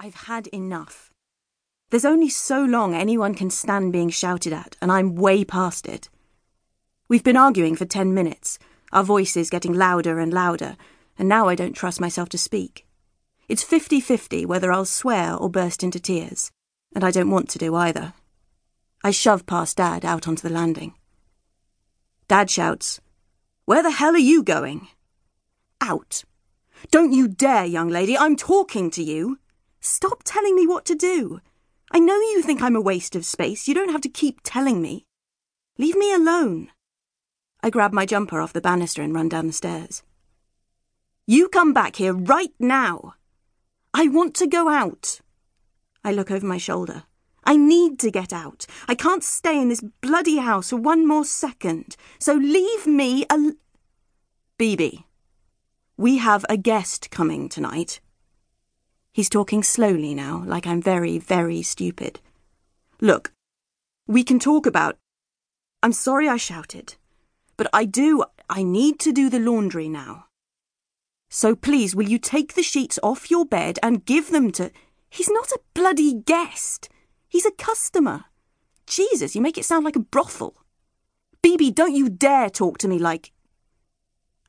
I've had enough. There's only so long anyone can stand being shouted at, and I'm way past it. We've been arguing for ten minutes, our voices getting louder and louder, and now I don't trust myself to speak. It's 50 50 whether I'll swear or burst into tears, and I don't want to do either. I shove past Dad out onto the landing. Dad shouts, Where the hell are you going? Out. Don't you dare, young lady, I'm talking to you. Stop telling me what to do. I know you think I'm a waste of space. You don't have to keep telling me. Leave me alone. I grab my jumper off the banister and run down the stairs. You come back here right now. I want to go out. I look over my shoulder. I need to get out. I can't stay in this bloody house for one more second. So leave me al. Bibi, we have a guest coming tonight. He's talking slowly now, like I'm very, very stupid. Look, we can talk about. I'm sorry I shouted, but I do. I need to do the laundry now. So please, will you take the sheets off your bed and give them to. He's not a bloody guest. He's a customer. Jesus, you make it sound like a brothel. Bibi, don't you dare talk to me like.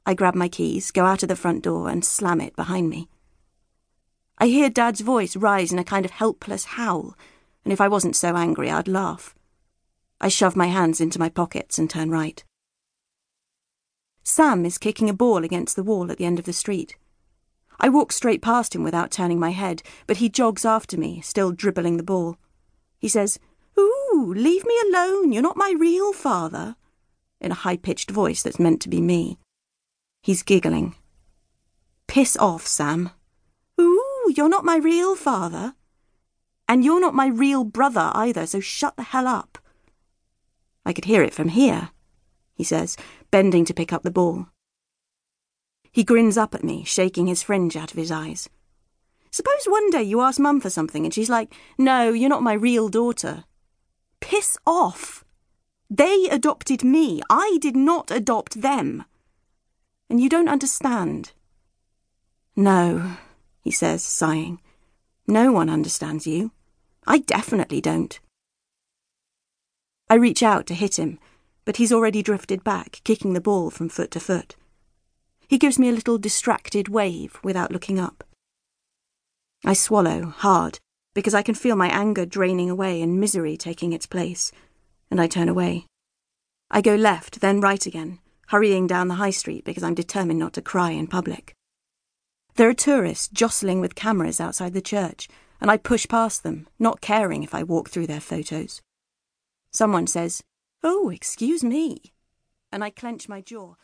I grab my keys, go out of the front door, and slam it behind me. I hear Dad's voice rise in a kind of helpless howl, and if I wasn't so angry, I'd laugh. I shove my hands into my pockets and turn right. Sam is kicking a ball against the wall at the end of the street. I walk straight past him without turning my head, but he jogs after me, still dribbling the ball. He says, Ooh, leave me alone, you're not my real father, in a high pitched voice that's meant to be me. He's giggling. Piss off, Sam. You're not my real father. And you're not my real brother either, so shut the hell up. I could hear it from here, he says, bending to pick up the ball. He grins up at me, shaking his fringe out of his eyes. Suppose one day you ask Mum for something and she's like, No, you're not my real daughter. Piss off! They adopted me. I did not adopt them. And you don't understand. No, he says, sighing. No one understands you. I definitely don't. I reach out to hit him, but he's already drifted back, kicking the ball from foot to foot. He gives me a little distracted wave without looking up. I swallow hard because I can feel my anger draining away and misery taking its place, and I turn away. I go left, then right again, hurrying down the high street because I'm determined not to cry in public. There are tourists jostling with cameras outside the church, and I push past them, not caring if I walk through their photos. Someone says, Oh, excuse me. And I clench my jaw.